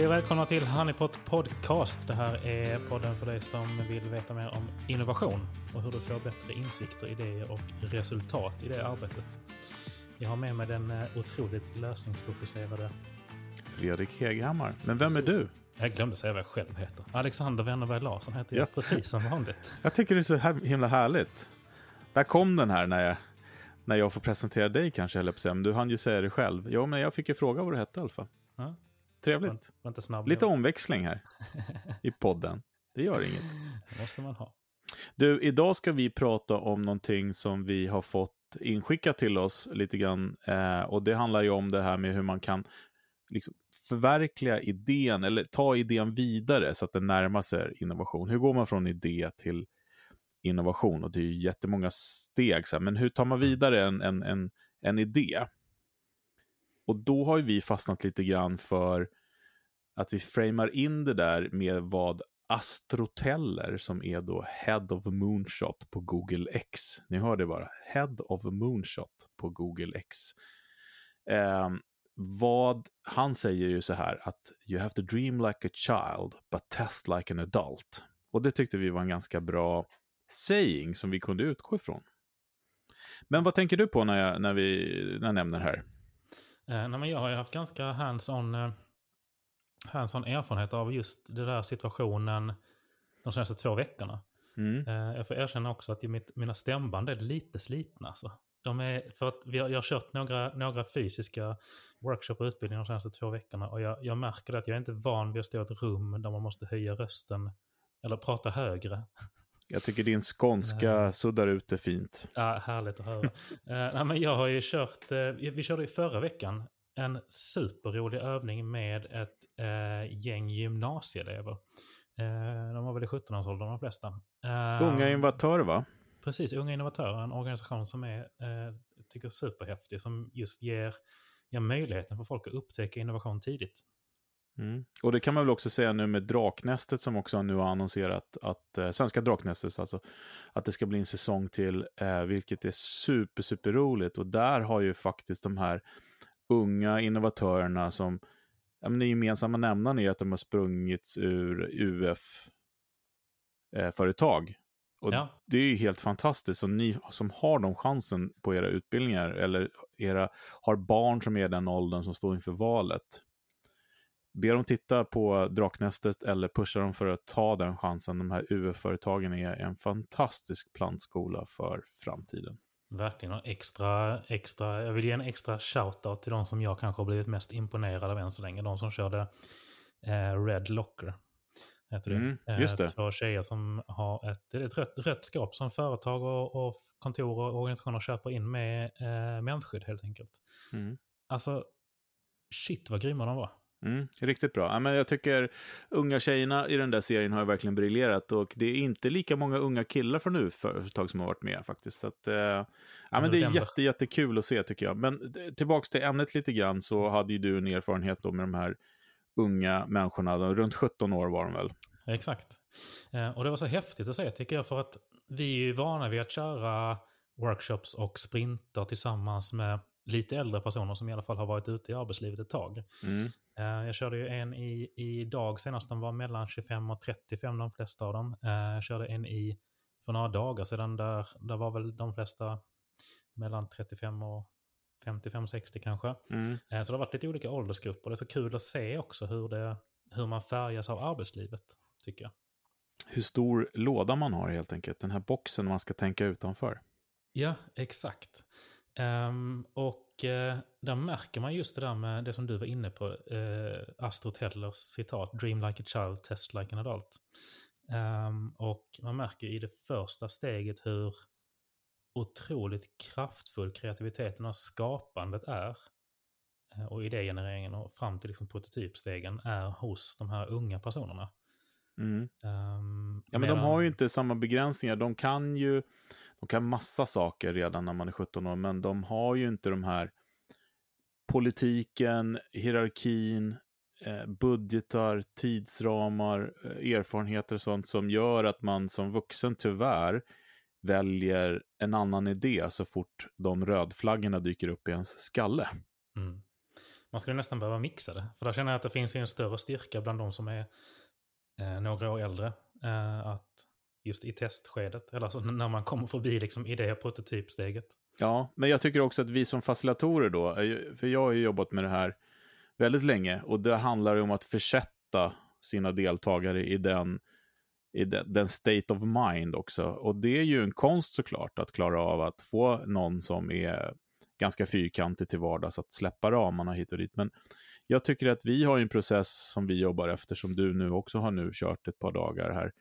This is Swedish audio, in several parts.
Hej och välkomna till Honeypot Podcast. Det här är podden för dig som vill veta mer om innovation och hur du får bättre insikter, idéer och resultat i det arbetet. Jag har med mig den eh, otroligt lösningsfokuserade... Fredrik Heghammar. Men vem är du? Jag glömde säga vad jag själv heter. Alexander Wennerberg Larsson heter jag, Ja. precis som vanligt. Jag tycker det är så himla härligt. Där kom den här när jag, när jag får presentera dig kanske, eller du hann ju säga det själv. Jo, men jag fick ju fråga vad du hette i alla fall. Ja, Trevligt. var inte snabb. Lite omväxling här i podden. Det gör inget. Det måste man ha. Du, idag ska vi prata om någonting som vi har fått inskickat till oss lite grann. Eh, och det handlar ju om det här med hur man kan liksom, förverkliga idén, eller ta idén vidare så att den närmar sig innovation. Hur går man från idé till innovation? Och det är ju jättemånga steg, så här, men hur tar man vidare en, en, en, en idé? Och då har ju vi fastnat lite grann för att vi framar in det där med vad Astroteller, som är då Head of Moonshot på Google X. Ni hör det bara, Head of Moonshot på Google X. Eh, vad han säger ju så här att you have to dream like a child but test like an adult. Och det tyckte vi var en ganska bra saying som vi kunde utgå ifrån. Men vad tänker du på när jag, när vi, när jag nämner det här? Eh, nej, men jag har ju haft ganska hands-on eh, hands-on erfarenhet av just den där situationen de senaste två veckorna. Mm. Eh, jag får erkänna också att mitt, mina stämband är lite slitna. Alltså. De är, för att vi har, jag har kört några, några fysiska workshop och utbildningar de senaste två veckorna och jag, jag märker att jag är inte van vid att stå i ett rum där man måste höja rösten eller prata högre. Jag tycker din skånska suddar ut det fint. Ja, härligt att höra. uh, nej, men jag har ju kört, uh, vi körde i förra veckan en superrolig övning med ett uh, gäng gymnasieelever. Uh, de var väl i 17-årsåldern de flesta. Uh, Unga innovatörer va? Precis, Unga Innovatörer, en organisation som är, eh, tycker är superhäftig, som just ger, ger möjligheten för folk att upptäcka innovation tidigt. Mm. Och det kan man väl också säga nu med Draknästet som också nu har annonserat att, eh, Svenska Draknästet alltså, att det ska bli en säsong till, eh, vilket är super, super roligt. Och där har ju faktiskt de här unga innovatörerna som, ja men det gemensamma nämnaren är att de har sprungits ur UF-företag. Och Ja. det är ju helt fantastiskt. Så ni som har de chansen på era utbildningar eller era, har barn som är den åldern som står inför valet. Be dem titta på Draknästet eller pusha dem för att ta den chansen. De här UF-företagen är en fantastisk plantskola för framtiden. Verkligen, och extra, extra, jag vill ge en extra shout-out till de som jag kanske har blivit mest imponerad av än så länge. De som körde eh, Red Locker. Heter det. Mm, just det. Eh, två tjejer som har ett, det är ett rött, rött skåp som företag och, och kontor och organisationer köper in med eh, mensskydd helt enkelt. Mm. Alltså, shit vad grymma de var. Mm, riktigt bra. Ja, men jag tycker unga tjejerna i den där serien har verkligen briljerat och det är inte lika många unga killar från UF-företag som har varit med faktiskt. Så att, eh, ja, men det är jätte, jättekul att se tycker jag. Men eh, tillbaks till ämnet lite grann så hade ju du en erfarenhet då med de här unga människorna. Runt 17 år var de väl? Exakt. Eh, och det var så häftigt att se tycker jag för att vi är ju vana vid att köra workshops och sprinter tillsammans med lite äldre personer som i alla fall har varit ute i arbetslivet ett tag. Mm. Eh, jag körde ju en i, i dag senast, de var mellan 25 och 35 de flesta av dem. Eh, jag körde en i för några dagar sedan där, där var väl de flesta mellan 35 och 55-60 kanske. Mm. Eh, Så det har varit lite olika åldersgrupper. Det är så kul att se också hur, det, hur man färgas av arbetslivet, tycker jag. Hur stor låda man har helt enkelt. Den här boxen man ska tänka utanför. Ja, exakt. Ehm, och uh, där märker man just det där med det som du var inne på, uh, Astro Tellers citat, Dream like a child, test like an adult. Ehm, och man märker i det första steget hur otroligt kraftfull kreativiteten och skapandet är. eh, Och idégenereringen och fram till liksom prototypstegen är hos de här unga personerna. Mm. Ehm, Ja, men de medan- har ju inte samma begränsningar. De kan ju de kan massa saker redan när man är 17 år, men de har ju inte de här politiken, hierarkin, eh, budgetar, tidsramar, eh, erfarenheter och sånt som gör att man som vuxen tyvärr väljer en annan idé så fort de rödflaggorna dyker upp i ens skalle. Mm. man skulle nästan behöva mixa det. För där känner jag att det finns en större styrka bland de som är eh, några år äldre. Eh, att just i testskedet, eller alltså när man kommer förbi liksom i det prototypsteget. Ja, men jag tycker också att vi som facilitatorer då, för jag har ju jobbat med det här väldigt länge och det handlar ju om att försätta sina deltagare i den, i den, den, state of mind också. Och det är ju en konst såklart att klara av att få någon som är ganska fyrkantig till vardags att släppa ramarna hit och dit. Men jag tycker att vi har en process som vi jobbar efter, som du nu också har nu kört ett par dagar här,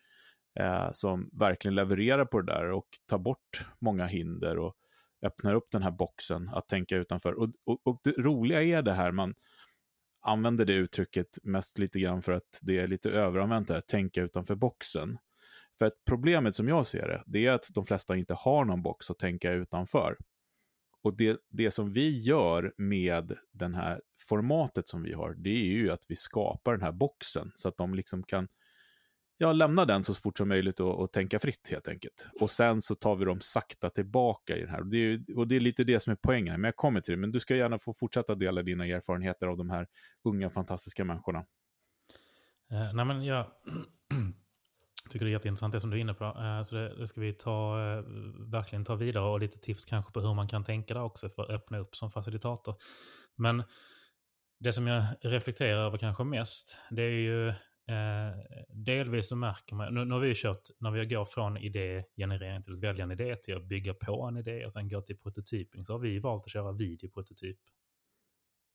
eh, som verkligen levererar på det där och tar bort många hinder och öppnar upp den här boxen att tänka utanför. Och, och, och det roliga är det här, man använder det uttrycket mest lite grann för att det är lite överanvänt där, tänka utanför boxen. För att problemet som jag ser det, det är att de flesta inte har någon box att tänka utanför. Och det, det som vi gör med det här formatet som vi har, det är ju att vi skapar den här boxen så att de liksom kan ja, lämna den så fort som möjligt och, och, tänka fritt helt enkelt. Och sen så tar vi dem sakta tillbaka i den här. Och det, är, och det är lite det som är poängen, men jag kommer till det. Men du ska gärna få fortsätta dela dina erfarenheter av de här unga fantastiska människorna. Eh, nej men jag tycker det är jätteintressant det som du är inne på. Eh, så det, det, ska vi ta, eh, verkligen ta vidare och lite tips kanske på hur man kan tänka där också för att öppna upp som facilitator. Men det som jag reflekterar över kanske mest, det är ju Eh, delvis så märker man, nu, nu har vi ju kört, när vi går från idégenerering till att välja en idé till att bygga på en idé och sen gå till prototyping så har vi valt att köra videoprototyp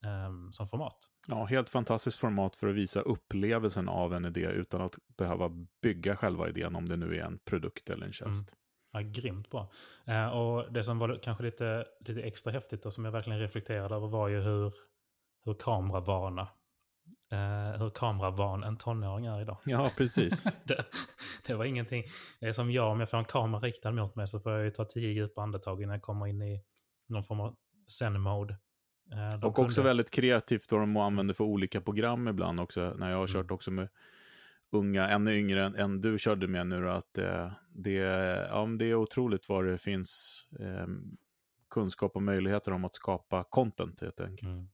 eh, som format. Ja, helt fantastiskt format för att visa upplevelsen av en idé utan att behöva bygga själva idén om det nu är en produkt eller en tjänst. Mm. Ja, grymt bra. Eh, och det som var kanske lite, lite extra häftigt och som jag verkligen reflekterade över var ju hur, hur kameravana Uh, hur kameravan en tonåring är idag. Ja, precis. det, det, var ingenting. Det är som jag, om jag får en kamera riktad mot mig så får jag ju ta tio djupa andetag innan jag kommer in i någon form av zen-mode. Uh, och kunde... också väldigt kreativt vad de använder för olika program ibland också. När jag har kört mm. också med unga, ännu yngre än, än du körde med nu. Att eh, det, ja, det är otroligt vad det finns eh, kunskap och möjligheter om att skapa content helt enkelt. Mm.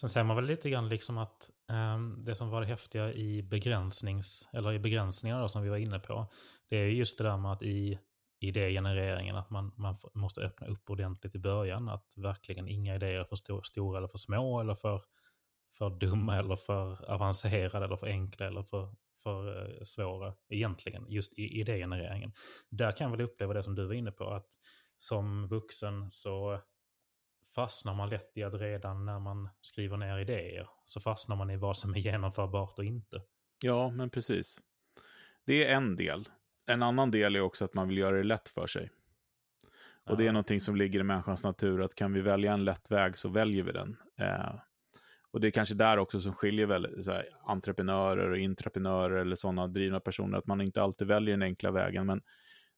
Sen ser man väl lite grann liksom att um, det som var det häftiga i, begränsnings, eller i begränsningarna som vi var inne på, det är just det där med att i idégenereringen, att man, man måste öppna upp ordentligt i början, att verkligen inga idéer är för stor, stora eller för små eller för, för dumma eller för avancerade eller för enkla eller för, för eh, svåra egentligen, just i idégenereringen. Där kan jag väl uppleva det som du var inne på, att som vuxen så fastnar man lätt i att redan när man skriver ner idéer så fastnar man i vad som är genomförbart och inte. Ja, men precis. Det är en del. En annan del är också att man vill göra det lätt för sig. Och det är någonting som ligger i människans natur, att kan vi välja en lätt väg så väljer vi den. Eh, och det är kanske där också som skiljer väl, här, entreprenörer och intraprenörer eller sådana drivna personer, att man inte alltid väljer den enkla vägen. Men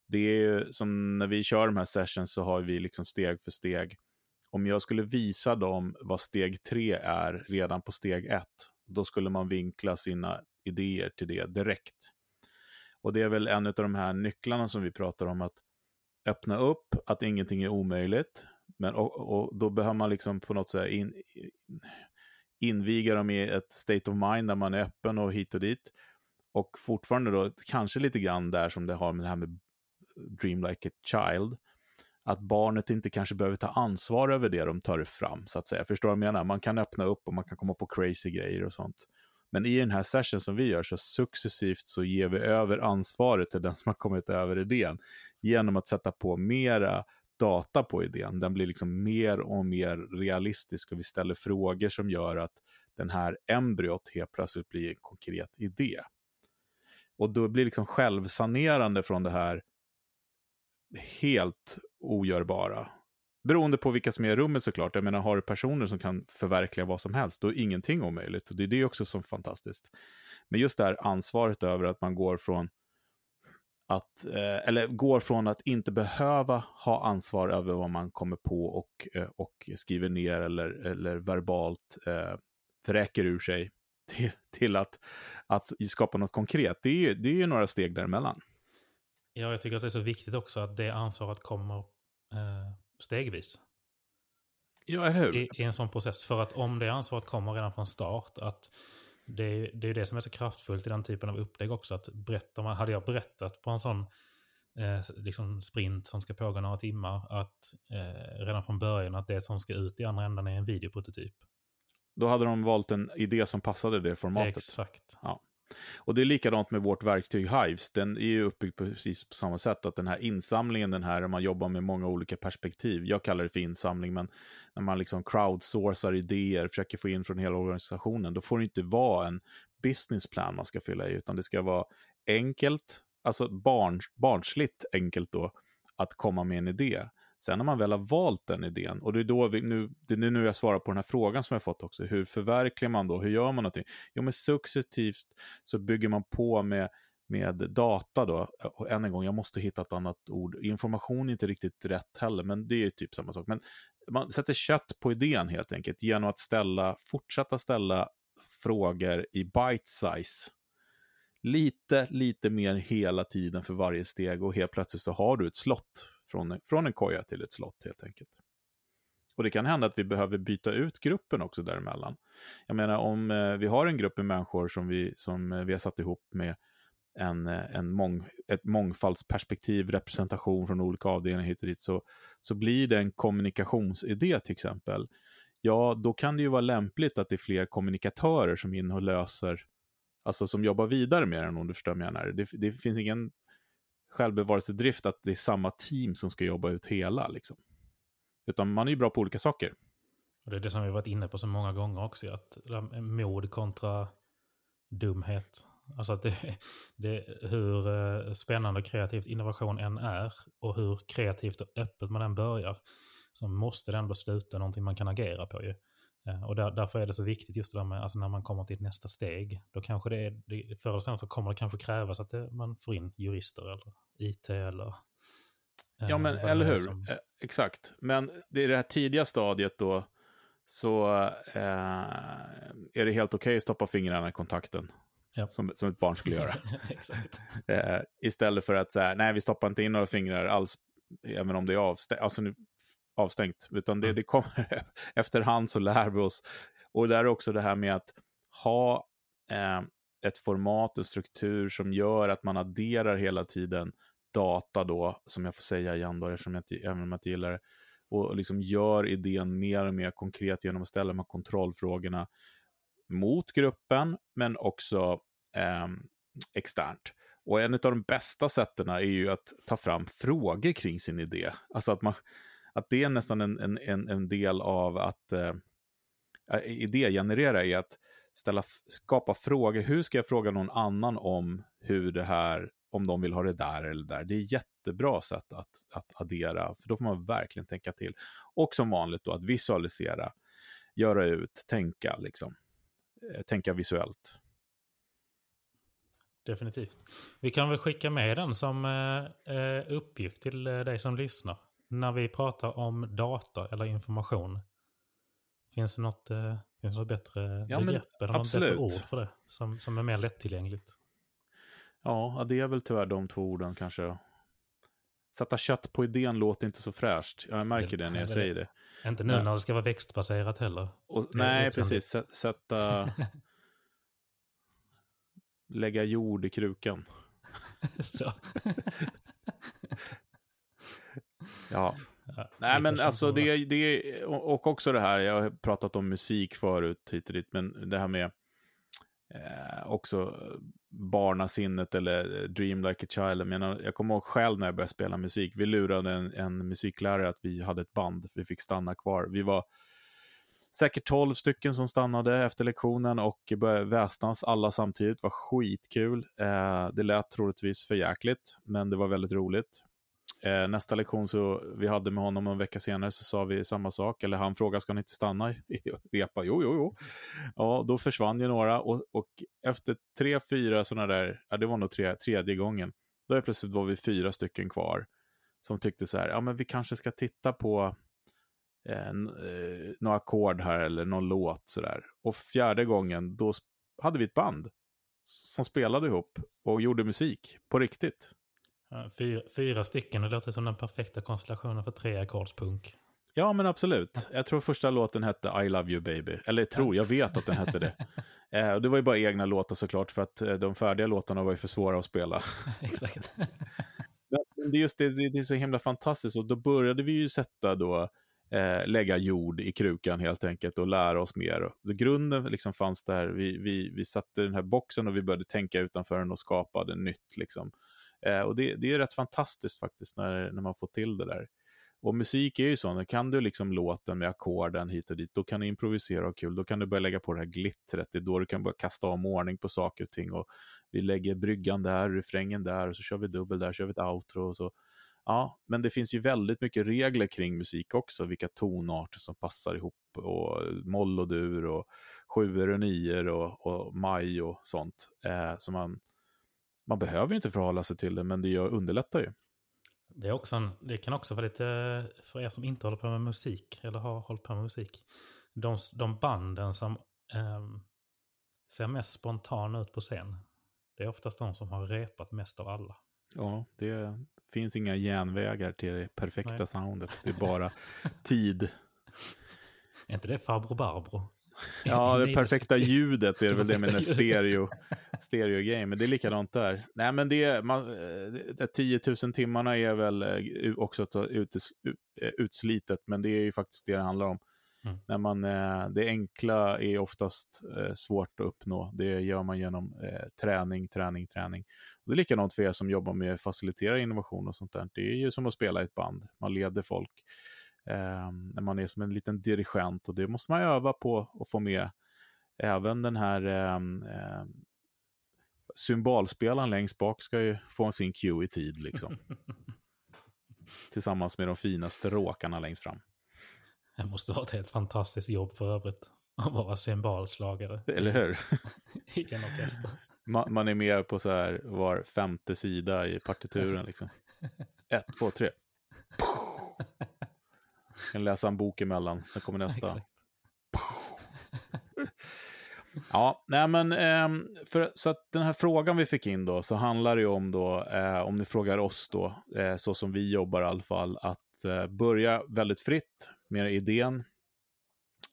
det är ju som när vi kör de här sessions så har vi liksom steg för steg om jag skulle visa dem vad steg tre är redan på steg ett, då skulle man vinkla sina idéer till det direkt. Och det är väl en av de här nycklarna som vi pratar om, att öppna upp, att ingenting är omöjligt. Men, och, och då behöver man liksom på något sätt in, inviga dem i ett state of mind där man är öppen och hit och dit. Och fortfarande då, kanske lite grann där som det har med det här med Dream like a child, att barnet inte kanske behöver ta ansvar över det de tar fram, så att säga. Förstår du vad jag menar? Man kan öppna upp och man kan komma på crazy grejer och sånt. Men i den här session som vi gör så successivt så ger vi över ansvaret till den som har kommit över idén genom att sätta på mera data på idén. Den blir liksom mer och mer realistisk och vi ställer frågor som gör att den här embryot helt plötsligt blir en konkret idé. Och då blir liksom självsanerande från det här helt ogörbara. Beroende på vilka som är i rummet såklart. Jag menar, har du personer som kan förverkliga vad som helst, då är ingenting omöjligt. Och det är det också som är fantastiskt. Men just det här ansvaret över att man går från att, eh, eller går från att inte behöva ha ansvar över vad man kommer på och, eh, och skriver ner eller, eller verbalt eh, vräker ur sig till, till att, att skapa något konkret. Det är ju, det är ju några steg däremellan. Ja, jag tycker att det är så viktigt också att det ansvaret kommer eh, stegvis. Ja, eller hur? I, I, en sån process. För att om det ansvaret kommer redan från start, att det, det är det som är så kraftfullt i den typen av upplägg också. Att berättar man, hade jag berättat på en sån eh, liksom sprint som ska pågå några timmar, att eh, redan från början att det som ska ut i andra änden är en videoprototyp. Då hade de valt en idé som passade det formatet. Exakt. Ja. Och det är likadant med vårt verktyg Hives. Den är ju uppbyggd precis på samma sätt. Att den här insamlingen, den här man jobbar med många olika perspektiv. Jag kallar det för insamling, men när man liksom crowdsourcar idéer, försöker få in från hela organisationen, då får det inte vara en businessplan man ska fylla i, utan det ska vara enkelt, alltså barn, barnsligt enkelt då, att komma med en idé. Sen när man väl har valt den idén, och det är, då vi, nu, det är nu jag svarar på den här frågan som jag fått också, hur förverkligar man då, hur gör man någonting? Jo, men successivt så bygger man på med, med data då, och än en gång, jag måste hitta ett annat ord, information är inte riktigt rätt heller, men det är typ samma sak. Men man sätter kött på idén helt enkelt, genom att ställa, fortsätta ställa frågor i bite size. Lite, lite mer hela tiden för varje steg och helt plötsligt så har du ett slott från, från en koja till ett slott helt enkelt. Och det kan hända att vi behöver byta ut gruppen också däremellan. Jag menar om eh, vi har en grupp med människor som vi, som eh, vi har satt ihop med en, eh, en mång, ett mångfaldsperspektiv, representation från olika avdelningar hit och dit, så, så blir det en kommunikationsidé till exempel. Ja, då kan det ju vara lämpligt att det är fler kommunikatörer som in och löser, alltså som jobbar vidare med den om du förstår vad jag menar. Det, det finns ingen självbevarelsedrift att det är samma team som ska jobba ut hela. Liksom. Utan man är ju bra på olika saker. Och det är det som vi varit inne på så många gånger också, att mod kontra dumhet. Alltså att det, det, hur eh, spännande och kreativt innovation än är och hur kreativt och öppet man än börjar så måste det ändå sluta någonting man kan agera på ju. Eh, och där, därför är det så viktigt just det där med alltså när man kommer till ett nästa steg. Då kanske det är, förr eller senare så kommer det kanske krävas att det, man får in jurister eller IT eller... Eh, ja, men eller hur. Som... Eh, exakt. Men det är det här tidiga stadiet då, så eh, är det helt okej okay att stoppa fingrarna i kontakten. Ja. Som, som ett barn skulle göra. eh, istället för att säga, nej vi stoppar inte in några fingrar alls, även om det är avstängt. Alltså, avstängt, utan det, mm. det kommer efterhand så lär vi oss. Och det är också det här med att ha eh, ett format och struktur som gör att man adderar hela tiden data då, som jag får säga igen då, eftersom jag, även om jag inte gillar det, och liksom gör idén mer och mer konkret genom att ställa de här kontrollfrågorna mot gruppen, men också eh, externt. Och en av de bästa sätten är ju att ta fram frågor kring sin idé. Alltså att man, att det är nästan en, en, en del av att eh, idégenerera är att ställa, skapa frågor. Hur ska jag fråga någon annan om hur det här, om de vill ha det där eller där? Det är jättebra sätt att, att addera, för då får man verkligen tänka till. Och som vanligt då att visualisera, göra ut, tänka liksom. Eh, tänka visuellt. Definitivt. Vi kan väl skicka med den som eh, eh uppgift till eh, dig som lyssnar när vi pratar om data eller information, finns det något, eh, finns det något bättre ja, begrepp eller något bättre ord för det som, som är mer lättillgängligt? Ja, det är väl tyvärr de två orden kanske. Sätta kött på idén låter inte så fräscht. Jag märker det, det när jag säger det. Inte nu när det ska vara växtbaserat heller. Och, nej, precis. Sätta... lägga jord i krukan. så. Ja. ja Nej, men alltså det, det, och också det här, jag har pratat om musik förut hit och dit, men det här med eh, också barnasinnet eller Dream Like a Child. Jag, menar, jag kommer ihåg själv när jag började spela musik, vi lurade en, en musiklärare att vi hade ett band, vi fick stanna kvar. Vi var säkert tolv stycken som stannade efter lektionen och började väsnas alla samtidigt. Det var skitkul. Eh, det lät troligtvis för jäkligt, men det var väldigt roligt. Eh, nästa lektion så vi hade med honom en vecka senare så sa vi samma sak. Eller han frågade, ska ni inte stanna i repa? Jo, jo, jo. Ja, då försvann ju några och, och efter tre, fyra sådana där, ja, det var nog tre, tredje gången, då är plötsligt var vi fyra stycken kvar som tyckte så här, ja men vi kanske ska titta på eh, eh, några ackord här eller någon låt sådär. Och fjärde gången, då hade vi ett band som spelade ihop och gjorde musik på riktigt. Fyra, fyra stycken, det låter som den perfekta konstellationen för tre ackordspunk. Ja, men absolut. Jag tror första låten hette I Love You Baby. Eller jag tror, jag vet att den hette det. Eh, och det var ju bara egna låtar såklart, för att eh, de färdiga låtarna var ju för svåra att spela. Exakt. Det är just det, det är så himla fantastiskt. Och då började vi ju sätta då, eh, lägga jord i krukan helt enkelt och lära oss mer. Och grunden liksom fanns där. Vi, vi, vi satte den här boxen och vi började tänka utanför den och skapade nytt. Liksom. Eh, och det, det är rätt fantastiskt faktiskt när, när man får till det där. Och musik är ju så, kan du liksom låten med ackorden hit och dit, då kan du improvisera och kul, då kan du börja lägga på det här glittret, det är då du kan börja kasta om ordning på saker och ting. Och vi lägger bryggan där, refrängen där, och så kör vi dubbel där, så kör vi ett outro och så. Ja, men det finns ju väldigt mycket regler kring musik också, vilka tonarter som passar ihop, och moll och dur, och sjuor och nior och, och maj och sånt. Eh, så man, man behöver ju inte förhålla sig till det, men det gör, underlättar ju. Det, är också en, det kan också vara lite, för er som inte håller på med musik, eller har hållit på med musik, de, de banden som eh, ser mest spontana ut på scen, det är oftast de som har repat mest av alla. Ja, det finns inga genvägar till det perfekta Nej. soundet. Det är bara tid. Är inte det farbror Barbro? Ja, det perfekta ljudet är väl det med stereo, stereo game. Men det är likadant där. Nej, men det, man, det 10 000 timmarna är väl eh, också ut, eh, utslitet, men det är ju faktiskt det det handlar om. Mm. När man, eh, det enkla är oftast svårt att uppnå. Det gör man genom träning, träning, träning. Och det är likadant för er som jobbar med att facilitera innovation och sånt där. Det är ju som att spela i ett band. Man leder folk. Eh, när man är som en liten dirigent och det måste man öva på att få med även den här eh, symbolspelaren längst bak ska ju få sin cue i tid liksom. Tillsammans med de finaste råkarna längst fram. Det måste vara ett helt fantastiskt jobb för övrigt. Att vara cymbalslagare. Eller hur? I en orkester. Man, man, är med på så här var femte sida i partituren liksom. Ett, två, tre kan läsa en bok emellan, sen kommer nästa. Ja, nej men ehm, för, så att den här frågan vi fick in då, så handlar det om då, eh, om ni frågar oss då, eh, så som vi jobbar i alla fall, att eh, börja väldigt fritt med idén.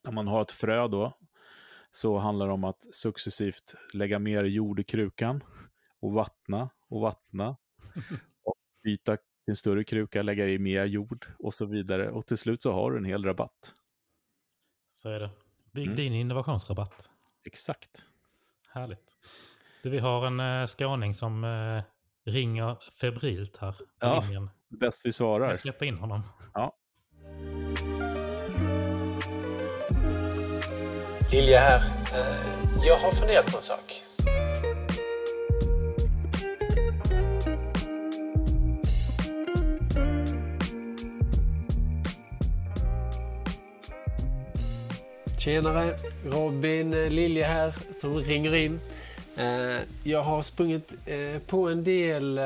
När man har ett frö då, så handlar det om att successivt lägga mer jord i krukan och vattna och vattna. Och byta en större kruka, lägga i mer jord och så vidare. Och till slut så har du en hel rabatt. Så är det. Bygg mm. din innovationsrabatt. Exakt. Härligt. Du, vi har en äh, skåning som äh, ringer febrilt här. Ja, linjen. bäst vi svarar. Jag släppa in honom. Ja. Lilja här. Uh, jag har funderat på en sak. Tjenare! Robin eh, Lilje här som ringer in. Eh, jag har sprungit eh, på en del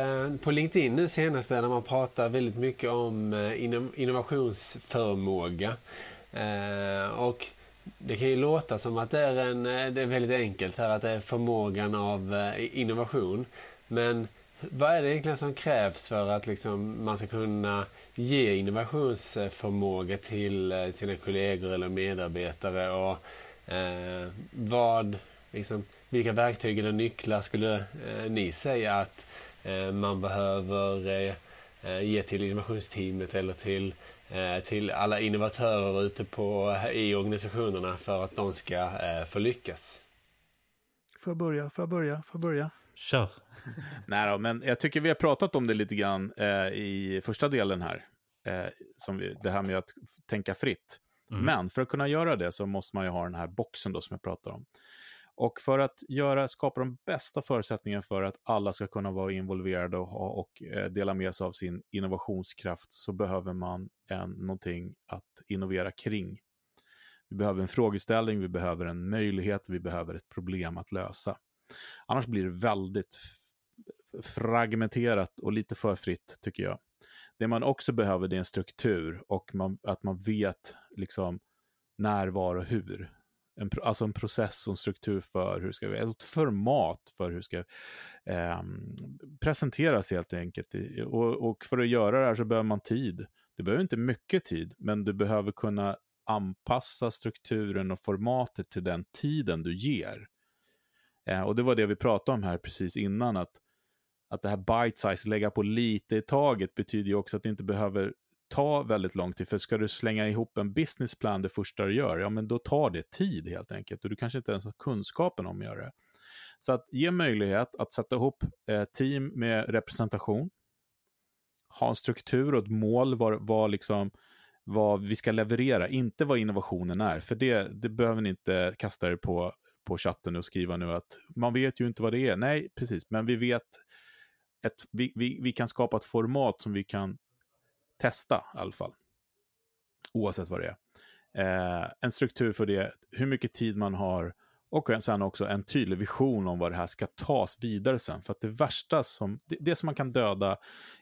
på LinkedIn nu senast, där man pratar väldigt mycket om innovationsförmåga. Och det kan ju låta som att det är, en, det är väldigt enkelt, här, att det är förmågan av innovation. Men vad är det egentligen som krävs för att liksom man ska kunna ge innovationsförmåga till eh, sina kollegor eller medarbetare? Och eh, vad, liksom, vilka verktyg eller nycklar skulle eh, ni säga att eh, man behöver eh, ge till innovationsteamet eller till, eh, till alla innovatörer ute på, eh, i organisationerna för att de ska få lyckas? Får jag börja? Får jag börja? Får jag börja? Kör. Nej då, men jag tycker vi har pratat om det lite grann eh, i första delen här. Eh, som vi, det här med att tänka fritt. Mm. Men för att kunna göra det så måste man ju ha den här boxen då som jag pratar om. Och för att göra, skapa de bästa förutsättningarna för att alla ska kunna vara involverade och, och eh, dela med sig av sin innovationskraft så behöver man en, någonting att innovera kring. Vi behöver en frågeställning, vi behöver en möjlighet, vi behöver ett problem att lösa. Annars blir det väldigt fragmenterat och lite för fritt, tycker jag. Det man också behöver det är en struktur och man, att man vet liksom när, var och hur. En, alltså en process och en struktur för hur ska vi, ett format för hur ska eh, presenteras helt enkelt. Och, och, för att göra det här så behöver man tid. Du behöver inte mycket tid, men du behöver kunna anpassa strukturen och formatet till den tiden du ger. Eh, och det var det vi pratade om här precis innan, att, att det här bite size, lägga på lite i taget, betyder ju också att det inte behöver ta väldigt lång tid. För ska du slänga ihop en businessplan det första du gör, ja men då tar det tid helt enkelt. Och du kanske inte ens har kunskapen om att göra det. Så att ge möjlighet att sätta ihop eh, team med representation, ha en struktur och ett mål vad, vad, liksom, vad vi ska leverera, inte vad innovationen är. För det, det behöver ni inte kasta er på, på chatten och skriva nu att man vet ju inte vad det är. Nej, precis, men vi vet ett, vi, vi, vi kan skapa ett format som vi kan testa i alla fall. Oavsett vad det är. Eh, en struktur för det, hur mycket tid man har och sen också en tydlig vision om vad det här ska tas vidare sen. För att det värsta som, det, det som man kan döda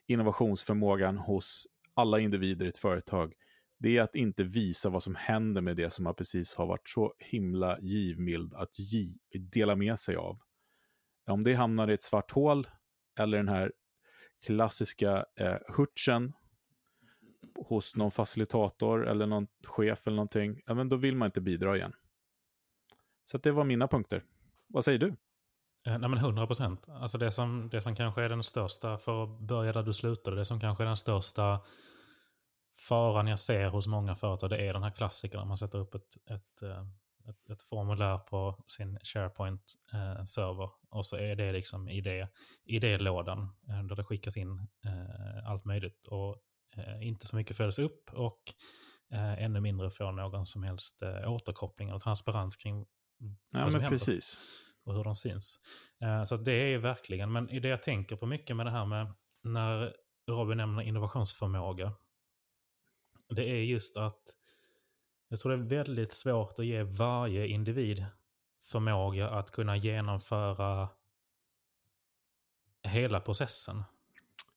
innovationsförmågan hos alla individer i ett företag, det är att inte visa vad som händer med det som man precis har varit så himla givmild att gi, dela med sig av. Om det hamnar i ett svart hål eller den här klassiska eh, hurtsen hos någon facilitator eller någon chef eller någonting, ja, men då vill man inte bidra igen. Så det var mina punkter. Vad säger du? Eh, nej men 100 procent. Alltså det som, det som kanske är den största, för att börja där du slutade, det som kanske är den största faran jag ser hos många företag, det är den här klassikern. Man sätter upp ett, ett, eh, ett, ett formulär på sin SharePoint-server eh, och så är det liksom idé, idélådan eh, där det skickas in allt möjligt. Och inte så mycket följs upp och ännu mindre får någon som helst återkoppling och transparens kring ja, vad som händer. Precis. Och hur de syns. Så det är verkligen, men det jag tänker på mycket med det här med när Robin nämner innovationsförmåga. Det är just att jag tror det är väldigt svårt att ge varje individ förmåga att kunna genomföra hela processen.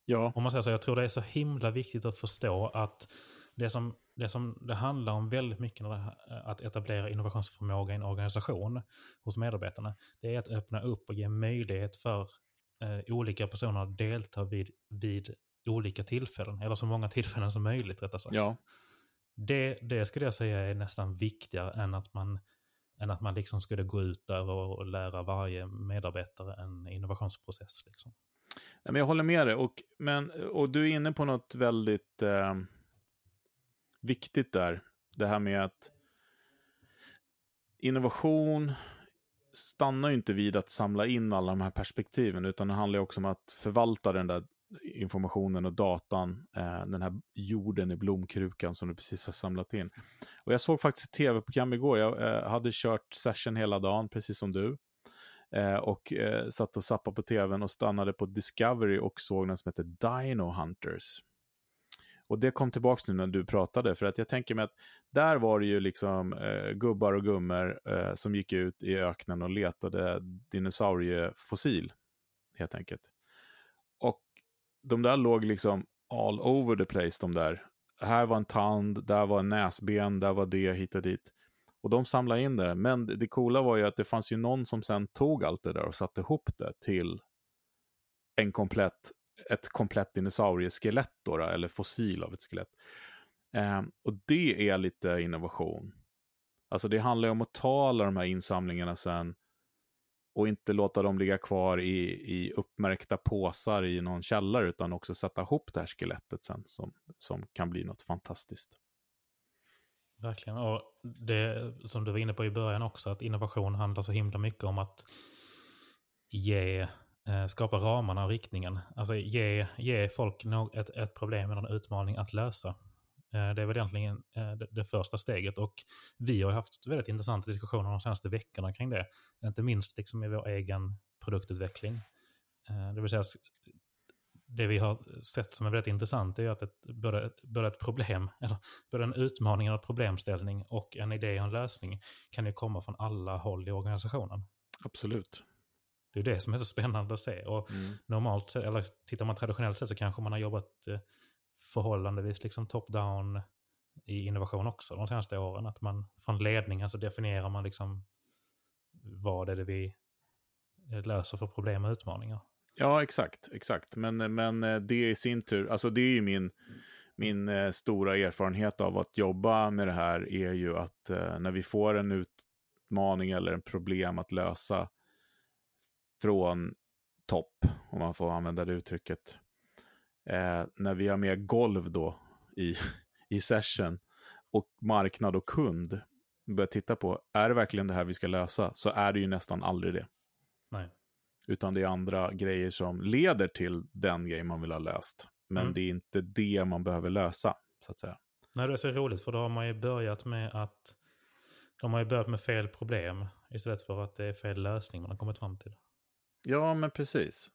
Ja. Om man säger så, jag tror det är så himla viktigt att förstå att det som det, som det handlar om väldigt mycket när det, att etablera innovationsförmåga i en organisation hos medarbetarna, det är att öppna upp och ge möjlighet för eh, olika personer att delta vid, vid olika tillfällen, eller så många tillfällen som möjligt rättare sagt. Ja. Det, det skulle jag säga är nästan viktigare än att man, än att man liksom skulle gå ut där och, lära varje medarbetare en innovationsprocess. Liksom. Nej, men jag håller med dig. Och, men, och du är inne på något väldigt eh, viktigt där. Det här med att innovation stannar ju inte vid att samla in alla de här perspektiven, utan det handlar också om att förvalta den där informationen och datan, eh, den här jorden i blomkrukan som du precis har samlat in. Och jag såg faktiskt ett tv-program igår. Jag eh, hade kört session hela dagen, precis som du. Eh, och eh, satt och sappade på tvn och stannade på Discovery och såg något som heter Dino Hunters. Och det kom tillbaka nu när du pratade, för att jag tänker mig att där var det ju liksom eh, gubbar och gummor eh, som gick ut i öknen och letade dinosauriefossil, helt enkelt. Och de där låg liksom all over the place, de där. Här var en tand, där var en näsben, där var det, hit och dit. Och de samlade in det. Men det coola var ju att det fanns ju någon som sen tog allt det där och satte ihop det till en komplett, ett komplett dinosaurieskelett, då, eller fossil av ett skelett. Eh, och det är lite innovation. Alltså det handlar ju om att ta alla de här insamlingarna sen och inte låta dem ligga kvar i, i uppmärkta påsar i någon källare, utan också sätta ihop det här skelettet sen som, som kan bli något fantastiskt. Verkligen. Och det som du var inne på i början också, att innovation handlar så himla mycket om att ge, eh, skapa ramarna och riktningen. Alltså ge, ge folk ett, ett problem eller en utmaning att lösa. Eh, det är väl egentligen eh, det, första steget. Och vi har haft väldigt intressanta diskussioner de senaste veckorna kring det. Inte minst liksom i vår egen produktutveckling. Det vill säga det vi har sett som är väldigt intressant är att ett, både, både ett problem, eller både en utmaning en problemställning och en idé och en lösning kan ju komma från alla håll i organisationen. Absolut. Det är det som är så spännande att se. Och mm. normalt, eller tittar man traditionellt sett så kanske man har jobbat eh, förhållandevis liksom top-down i innovation också de senaste åren. Att man från ledningen så alltså definierar man liksom vad är det vi löser för problem och utmaningar. Ja, exakt. exakt. Men, men eh, det i sin tur, alltså det är ju min, min eh, stora erfarenhet av att jobba med det här är ju att eh, när vi får en utmaning eller en problem att lösa från topp, om man får använda det uttrycket, eh, när vi har med golv då i, i session och marknad och kund börjar titta på, är det verkligen det här vi ska lösa? Så är det ju nästan aldrig det. Nej. Utan det är andra grejer som leder till den grej man vill ha löst. Men mm. det är inte det man behöver lösa, så att säga. Nej, det är så roligt för då har man ju börjat med att de har ju börjat med fel problem istället för att det är fel lösning man har kommit fram till. Ja, men precis.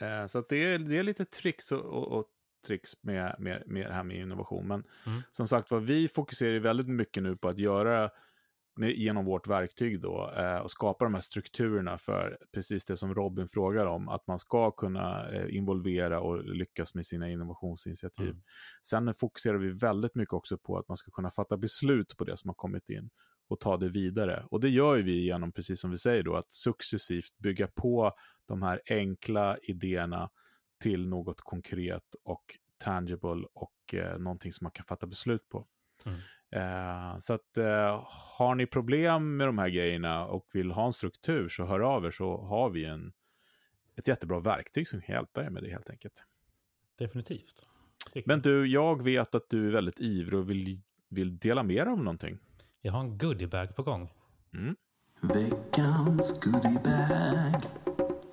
Eh, så det, är, det är lite tricks och, och, och tricks med, med, med det här med innovation. Men mm. som sagt vad vi fokuserar väldigt mycket nu på att göra med, genom vårt verktyg då eh, och skapa de här strukturerna för precis det som Robin frågar om, att man ska kunna eh, involvera och lyckas med sina innovationsinitiativ. Mm. Sen fokuserar vi väldigt mycket också på att man ska kunna fatta beslut på det som har kommit in och ta det vidare. Och det gör vi genom, precis som vi säger då, att successivt bygga på de här enkla idéerna till något konkret och tangible och eh, någonting som man kan fatta beslut på. Mm. Eh, så att eh, har ni problem med de här grejerna och vill ha en struktur så hör av er så har vi en, ett jättebra verktyg som kan hjälpa er med det helt enkelt. Definitivt. Men du, jag vet att du är väldigt ivrig och vill, vill dela mer om någonting. Jag har en goodiebag på gång. Mm. Veckans goodiebag.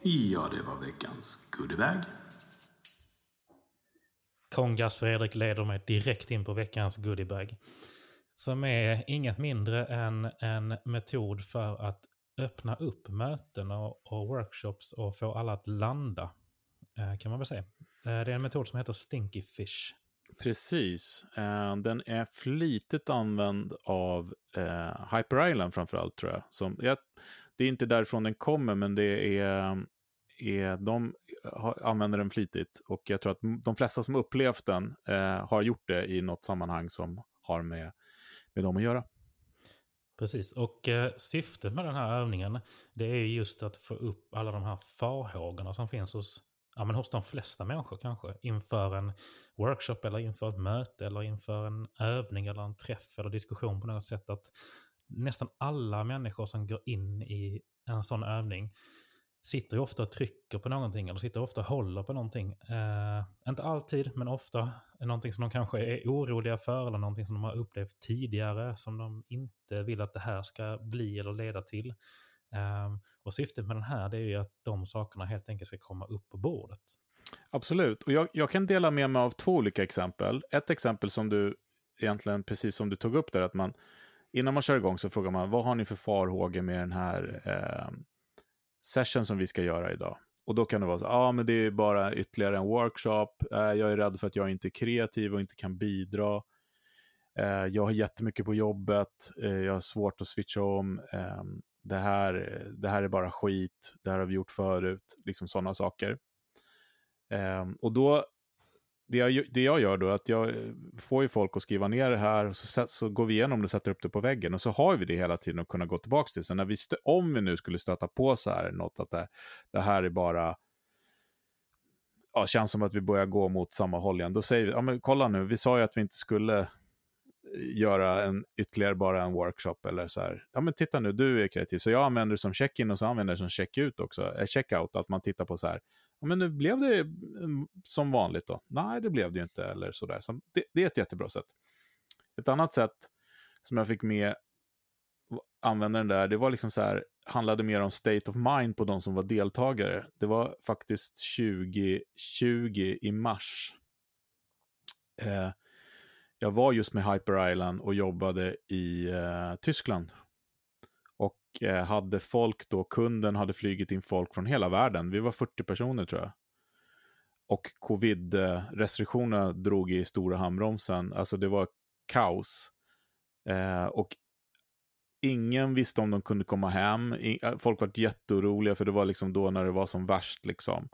Ja, det var veckans goodiebag. Kongas Fredrik leder mig direkt in på veckans goodiebag. Som är inget mindre än en metod för att öppna upp möten och, och workshops och få alla att landa. Eh, kan man väl säga. Eh, det är en metod som heter Stinky Fish. Precis. Eh, den är flitigt använd av Hyper Island framförallt tror jag. Som, jag. Det är inte därifrån den kommer, men det är, är de använder den flitigt. Och jag tror att de flesta som upplevt den eh, har gjort det i något sammanhang som har med med dem att göra. Precis, och eh, syftet med den här övningen det är just att få upp alla de här farhågorna som finns hos, ja, men hos de flesta människor kanske. Inför en workshop eller inför ett möte eller inför en övning eller en träff eller diskussion på något sätt. Att nästan alla människor som går in i en sån övning sitter ju ofta och trycker på någonting eller sitter ofta och håller på någonting. Eh, inte alltid, men ofta. Någonting som de kanske är oroliga för eller någonting som de har upplevt tidigare som de inte vill att det här ska bli eller leda till. Eh, och syftet med den här det är ju att de sakerna helt enkelt ska komma upp på bordet. Absolut, och jag, jag kan dela med mig av två olika exempel. Ett exempel som du egentligen, precis som du tog upp där, att man innan man kör igång så frågar man vad har ni för farhågor med den här eh, session som vi ska göra idag. Och då kan det vara så, ja ah, men det är bara ytterligare en workshop, eh, jag är rädd för att jag inte är kreativ och inte kan bidra. Eh, jag har jättemycket på jobbet, eh, jag har svårt att switcha om, ehm, det, här, det här är bara skit, det här har vi gjort förut, liksom sådana saker. Ehm, och då det jag, det jag gör då är att jag eh, får ju folk att skriva ner det här, och så, så går vi igenom det och sätter upp det på väggen. Och så har vi det hela tiden att kunna gå tillbaka till. Så när vi om vi nu skulle stöta på så här något, att det, det här är bara ja, känns som att vi börjar gå mot samma håll igen. Då säger vi, ja men kolla nu, vi sa ju att vi inte skulle eh, göra en, ytterligare bara en workshop eller så här. Ja men titta nu, du är kreativ. Så jag använder det som check-in och så använder jag det som check-ut också, eh, check-out. Att man tittar på så här, men nu blev det mm, som vanligt då? Nej, det blev det ju inte eller sådär. Så det, det är ett jättebra sätt. Ett annat sätt som jag fick med användaren där, det var liksom så här, handlade mer om state of mind på de som var deltagare. Det var faktiskt 2020 i mars. Eh, jag var just med Hyper Island och jobbade i eh, Tyskland Eh, hade folk då, kunden hade flygit in folk från hela världen. Vi var 40 personer tror jag. Och covid-restriktionerna drog i stora handbromsen. Alltså det var kaos. Eh, och ingen visste om de kunde komma hem. Eh, folk var jätteoroliga för det var liksom då när det var som värst. Liksom.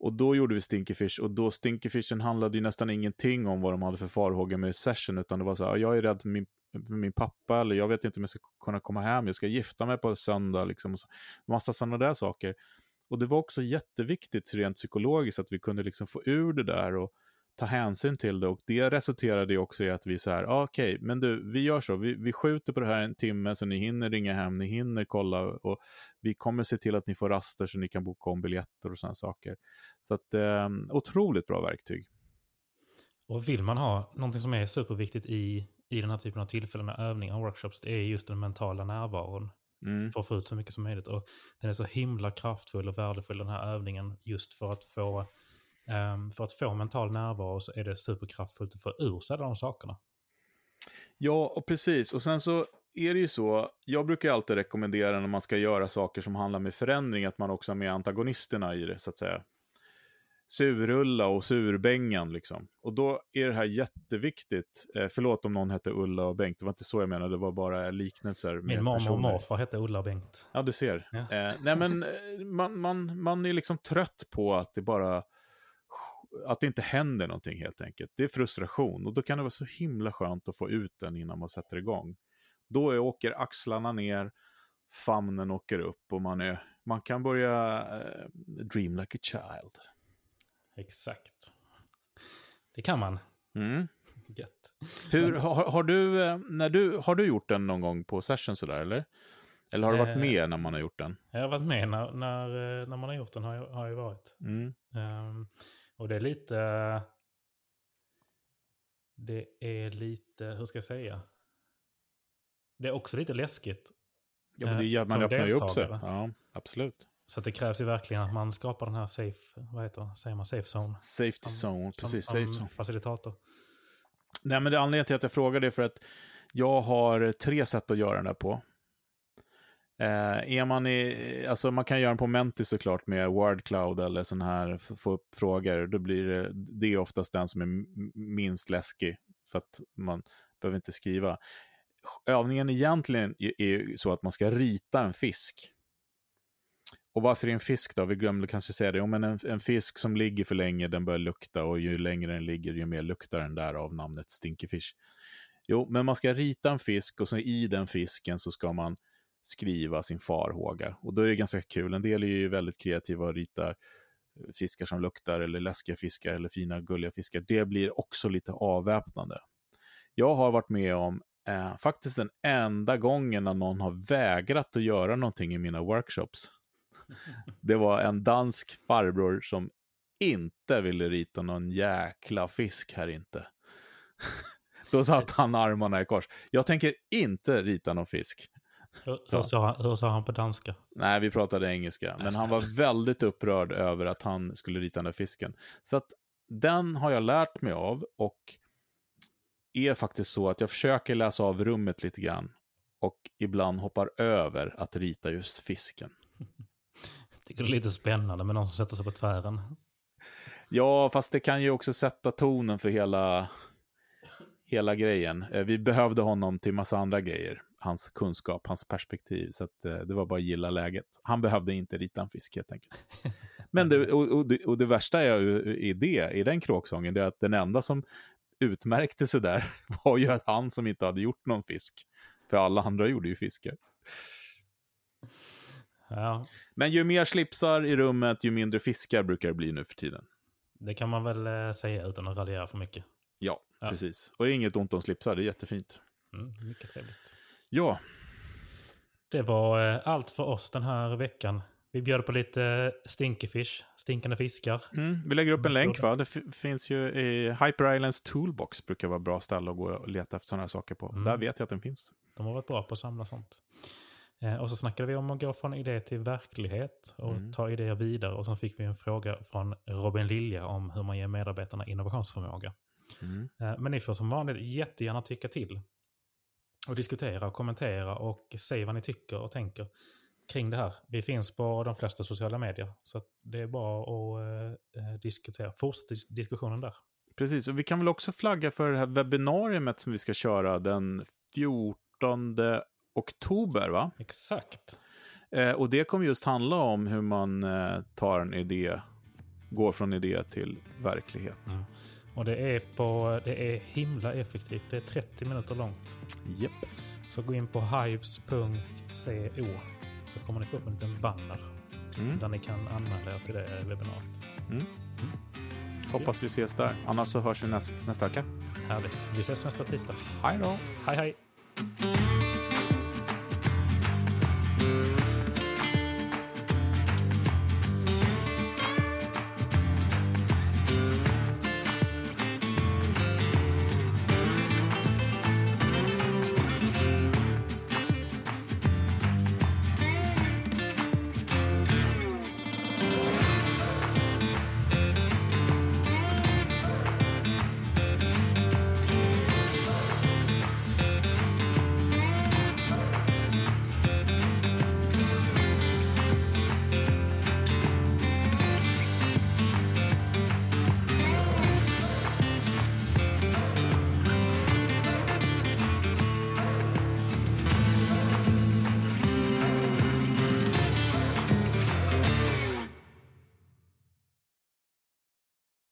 Och då gjorde vi Stinkyfish och då Stinkyfishen handlade ju nästan ingenting om vad de hade för farhågor med session, utan det var så här, jag är rädd för min, för min pappa, eller jag vet inte om jag ska kunna komma hem, jag ska gifta mig på söndag, liksom. Och så, massa sådana där saker. Och det var också jätteviktigt rent psykologiskt att vi kunde liksom få ur det där och ta hänsyn till det. Och det resulterade ju också i att vi så här, ah, okej, okay, men du, vi gör så, vi, vi skjuter på det här en timme så ni hinner ringa hem, ni hinner kolla och vi kommer se till att ni får raster så ni kan boka om biljetter och sådana saker. Så att, eh, otroligt bra verktyg. Och vill man ha någonting som är superviktigt i, i den här typen av tillfällen, övningar och workshops, det är just den mentala närvaron. Mm. För att få ut så mycket som möjligt. Och den är så himla kraftfull och värdefull den här övningen just för att få Um, för att få mental närvaro så är det superkraftfullt att få ur sig de sakerna. Ja, och precis. Och sen så är det ju så, jag brukar alltid rekommendera när man ska göra saker som handlar med förändring, att man också har med antagonisterna i det, så att säga. Surulla och surbängan liksom. Och då är det här jätteviktigt. Eh, förlåt om någon hette Ulla och Bengt, det var inte så jag menade, det var bara liknelser. Min mormor och morfar hette Ulla och Bengt. Ja, du ser. Ja. Eh, nej, men eh, man, man, man är liksom trött på att det bara att det inte händer någonting helt enkelt. Det är frustration och då kan det vara så himla skönt att få ut den innan man sätter igång. Då åker axlarna ner, famnen åker upp och man, är, man kan börja uh, dream like a child. Exakt. Det kan man. Mm. Gött. Hur, har, har, du, eh, när du, har du gjort den någon gång på session sådär eller? Eller har du varit eh, med när man har gjort den? Jag har varit med när, när, när man har gjort den. Har jag, har jag varit. Mm. Och det är lite... Det är lite, hur ska jag säga? Det är också lite läskigt. Ja, men det gör, man öppnar ju upp sig. Ja, absolut. Så det krävs ju verkligen att man skapar den här safe, vad heter det, säger man, safe zone? Safety zone, som, precis. Som, safe zone. facilitator. Nej, men det anledningen till att jag frågar det är för att jag har tre sätt att göra den där på. Eh, är man i, alltså man kan göra den på Menti såklart med Wordcloud eller sån här, få upp frågor. Då blir det, det är oftast den som är minst läskig för att man behöver inte skriva. Övningen egentligen är ju så att man ska rita en fisk. Och varför är en fisk då? Vi glömde kanske säga det. Jo, men en, en, fisk som ligger för länge, den börjar lukta och ju längre den ligger, ju mer luktar den där av namnet Stinkyfish. Jo, men man ska rita en fisk och så i den fisken så ska man skriva sin farhåga. Och då är det ganska kul. En del är ju väldigt kreativa och ritar fiskar som luktar eller läskiga fiskar eller fina gulliga fiskar. Det blir också lite avväpnande. Jag har varit med om eh, faktiskt den enda gången när någon har vägrat att göra någonting i mina workshops. Det var en dansk farbror som inte ville rita någon jäkla fisk här inte. Då satt han armarna i kors. Jag tänker inte rita någon fisk. Hur, hur, sa, hur sa han på danska? Nej, vi pratade engelska. Men han var väldigt upprörd över att han skulle rita den där fisken. Så att den har jag lärt mig av och är faktiskt så att jag försöker läsa av rummet lite grann och ibland hoppar över att rita just fisken. Jag tycker det är lite spännande med någon som sätter sig på tvären. Ja, fast det kan ju också sätta tonen för hela, hela grejen. Eh, vi behövde honom till massa andra grejer hans kunskap, hans perspektiv. Så att, eh, det var bara att gilla läget. Han behövde inte rita en fisk helt enkelt. Men det, och, och, det, och det värsta är, i det, i den kråksången, det är att den enda som utmärkte sig där var ju att han som inte hade gjort någon fisk. För alla andra gjorde ju fiskar. Ja. Men ju mer slipsar i rummet, ju mindre fiskar brukar det bli nu för tiden. Det kan man väl eh, säga utan att raljera för mycket. Ja, ja. precis. Och det är inget ont om slipsar, det är jättefint. Mm, mycket trevligt. Ja. Det var eh, allt för oss den här veckan. Vi bjöd på lite stinkefish, stinkande fiskar. Mm, vi lägger upp en länk va? Det finns ju i Hyper Islands Toolbox brukar vara bra ställe att gå och leta efter sådana här saker på. Mm. Där vet jag att den finns. De har varit bra på att samla sånt. Eh, och så snackade vi om att gå från idé till verklighet och mm. ta idéer vidare. Och så fick vi en fråga från Robin Lilja om hur man ger medarbetarna innovationsförmåga. Mm. Eh, men ni får som vanligt jättegärna tycka till och diskutera och kommentera och säga vad ni tycker och tänker kring det här. Vi finns på de flesta sociala medier. Så det är bara att eh, diskutera. Fortsätt diskussionen där. Precis, och vi kan väl också flagga för det här webbinariet som vi ska köra den 14 oktober, va? Exakt. Eh, och det kommer just handla om hur man eh, tar en idé går från idé till verklighet. Mm. Och det är, på, det är himla effektivt. Det är 30 minuter långt. Japp. Så gå in på hives.co så kommer ni få upp en liten banner Mm. där ni kan anmäla er till det webbinariet. Hoppas vi ses där. Annars så hörs vi nästa, nästa vecka. Härligt. Vi ses nästa tisdag. Hej då! Hej hej!